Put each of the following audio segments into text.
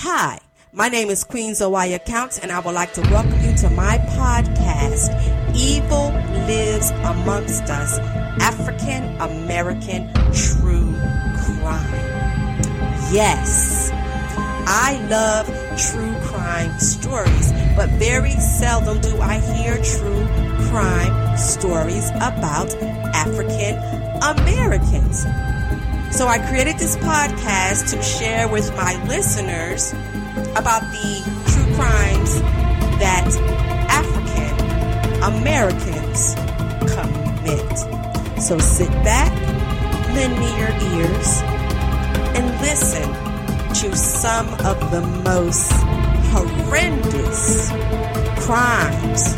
Hi, my name is Queen Zawaya Counts, and I would like to welcome you to my podcast, Evil Lives Amongst Us African American True Crime. Yes, I love true crime stories, but very seldom do I hear true crime stories about African Americans. So I created this podcast to share with my listeners about the true crimes that African Americans commit. So sit back, lend me your ears, and listen to some of the most horrendous crimes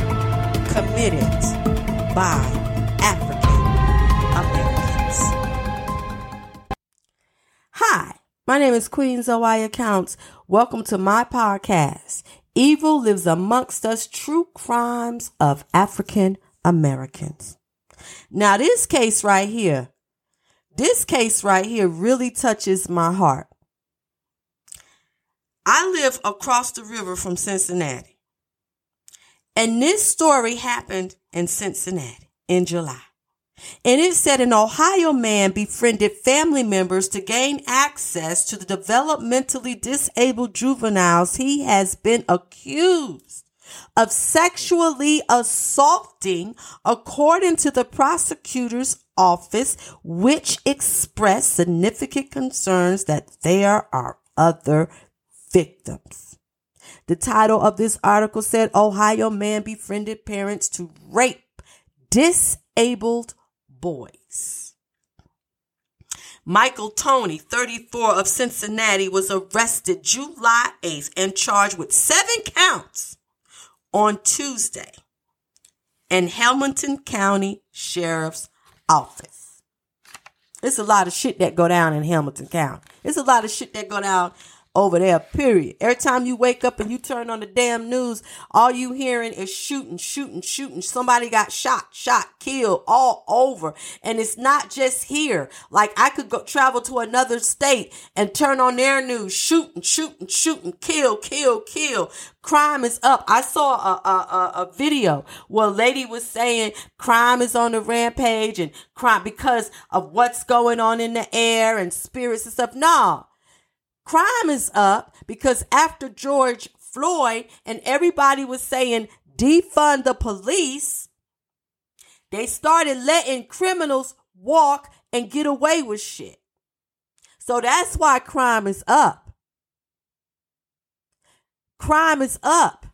committed by my name is Queen Zoya Counts. Welcome to my podcast. Evil lives amongst us true crimes of African Americans. Now, this case right here, this case right here really touches my heart. I live across the river from Cincinnati. And this story happened in Cincinnati in July. And it said an Ohio man befriended family members to gain access to the developmentally disabled juveniles he has been accused of sexually assaulting, according to the prosecutor's office, which expressed significant concerns that there are other victims. The title of this article said Ohio man befriended parents to rape disabled boys. Michael Toney, 34 of Cincinnati, was arrested July 8th and charged with seven counts on Tuesday in Hamilton County Sheriff's Office. It's a lot of shit that go down in Hamilton County. It's a lot of shit that go down over there, period. Every time you wake up and you turn on the damn news, all you hearing is shooting, shooting, shooting. Somebody got shot, shot, killed all over. And it's not just here. Like I could go travel to another state and turn on their news, shooting, shooting, shooting, kill, kill, kill. Crime is up. I saw a, a, a, video where a lady was saying crime is on the rampage and crime because of what's going on in the air and spirits and stuff. No, Crime is up because after George Floyd and everybody was saying defund the police, they started letting criminals walk and get away with shit. So that's why crime is up. Crime is up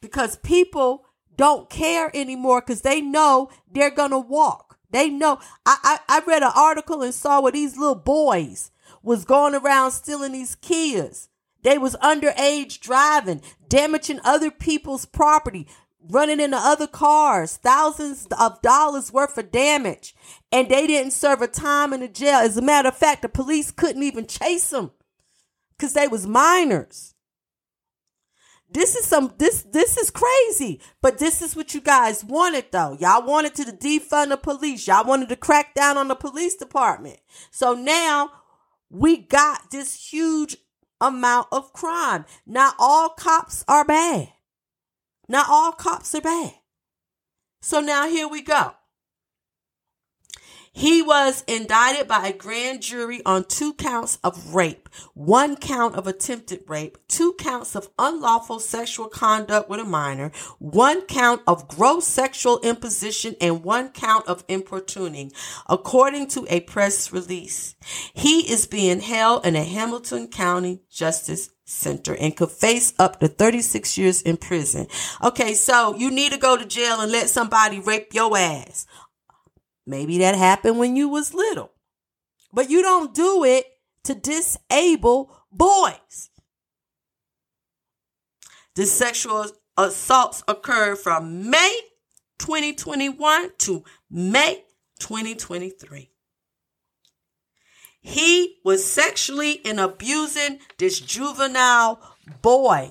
because people don't care anymore because they know they're gonna walk. They know. I, I, I read an article and saw where these little boys was going around stealing these Kias. They was underage driving, damaging other people's property, running into other cars, thousands of dollars worth of damage. And they didn't serve a time in the jail. As a matter of fact, the police couldn't even chase them because they was minors. This is some this this is crazy. But this is what you guys wanted though. Y'all wanted to defund the police. Y'all wanted to crack down on the police department. So now we got this huge amount of crime. Not all cops are bad. Not all cops are bad. So now here we go. He was indicted by a grand jury on two counts of rape, one count of attempted rape, two counts of unlawful sexual conduct with a minor, one count of gross sexual imposition, and one count of importuning, according to a press release. He is being held in a Hamilton County Justice Center and could face up to 36 years in prison. Okay, so you need to go to jail and let somebody rape your ass Maybe that happened when you was little. But you don't do it to disable boys. The sexual assaults occurred from May 2021 to May 2023. He was sexually and abusing this juvenile boy.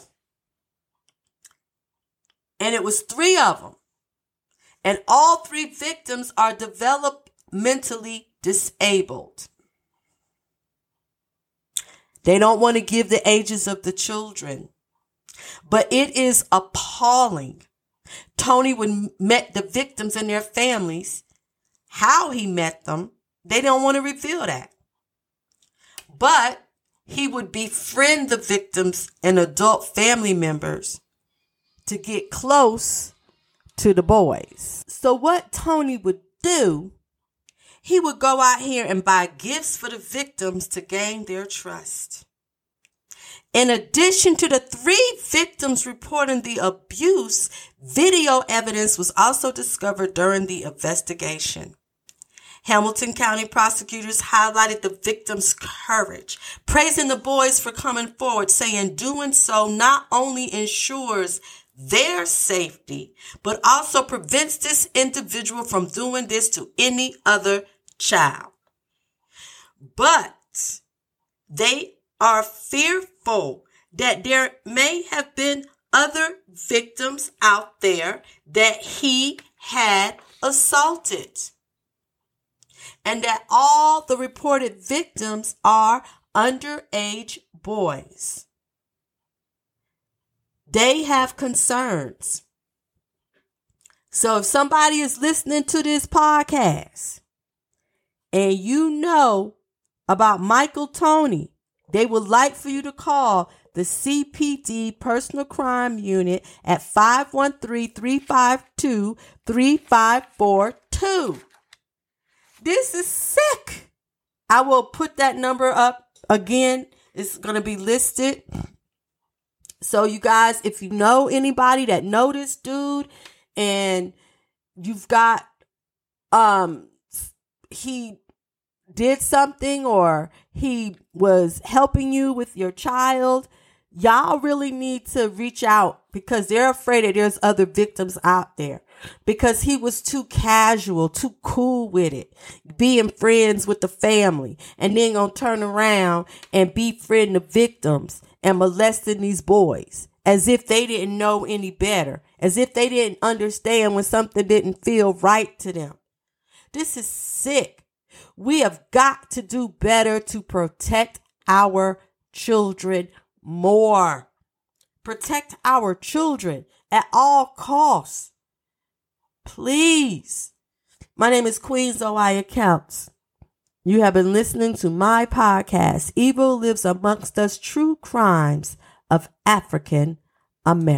And it was three of them and all three victims are developmentally disabled. They don't want to give the ages of the children. But it is appalling. Toney would met the victims and their families. How he met them, they don't want to reveal that. But he would befriend the victims and adult family members to get close to the boys. So what Toney would do, he would go out here and buy gifts for the victims to gain their trust. In addition to the three victims reporting the abuse, video evidence was also discovered during the investigation. Hamilton County prosecutors highlighted the victims' courage, praising the boys for coming forward, saying doing so not only ensures their safety, but also prevents this individual from doing this to any other child. But they are fearful that there may have been other victims out there that he had assaulted. And that all the reported victims are underage boys. They have concerns. So if somebody is listening to this podcast and you know about Michael Toney, they would like for you to call the CPD Personal Crime Unit at 513 352 3542. This is sick. I will put that number up again. It's going to be listed. So you guys, if you know anybody that know this dude and you've got um he did something or he was helping you with your child, y'all really need to reach out because they're afraid that there's other victims out there because he was too casual, too cool with it, being friends with the family, and then gonna turn around and befriend the victims and molesting these boys as if they didn't know any better, as if they didn't understand when something didn't feel right to them. This is sick. We have got to do better to protect our children more. Protect our children at all costs. Please. My name is Queen Zoya Counts. You have been listening to my podcast, Evil Lives Amongst Us True Crimes of African America.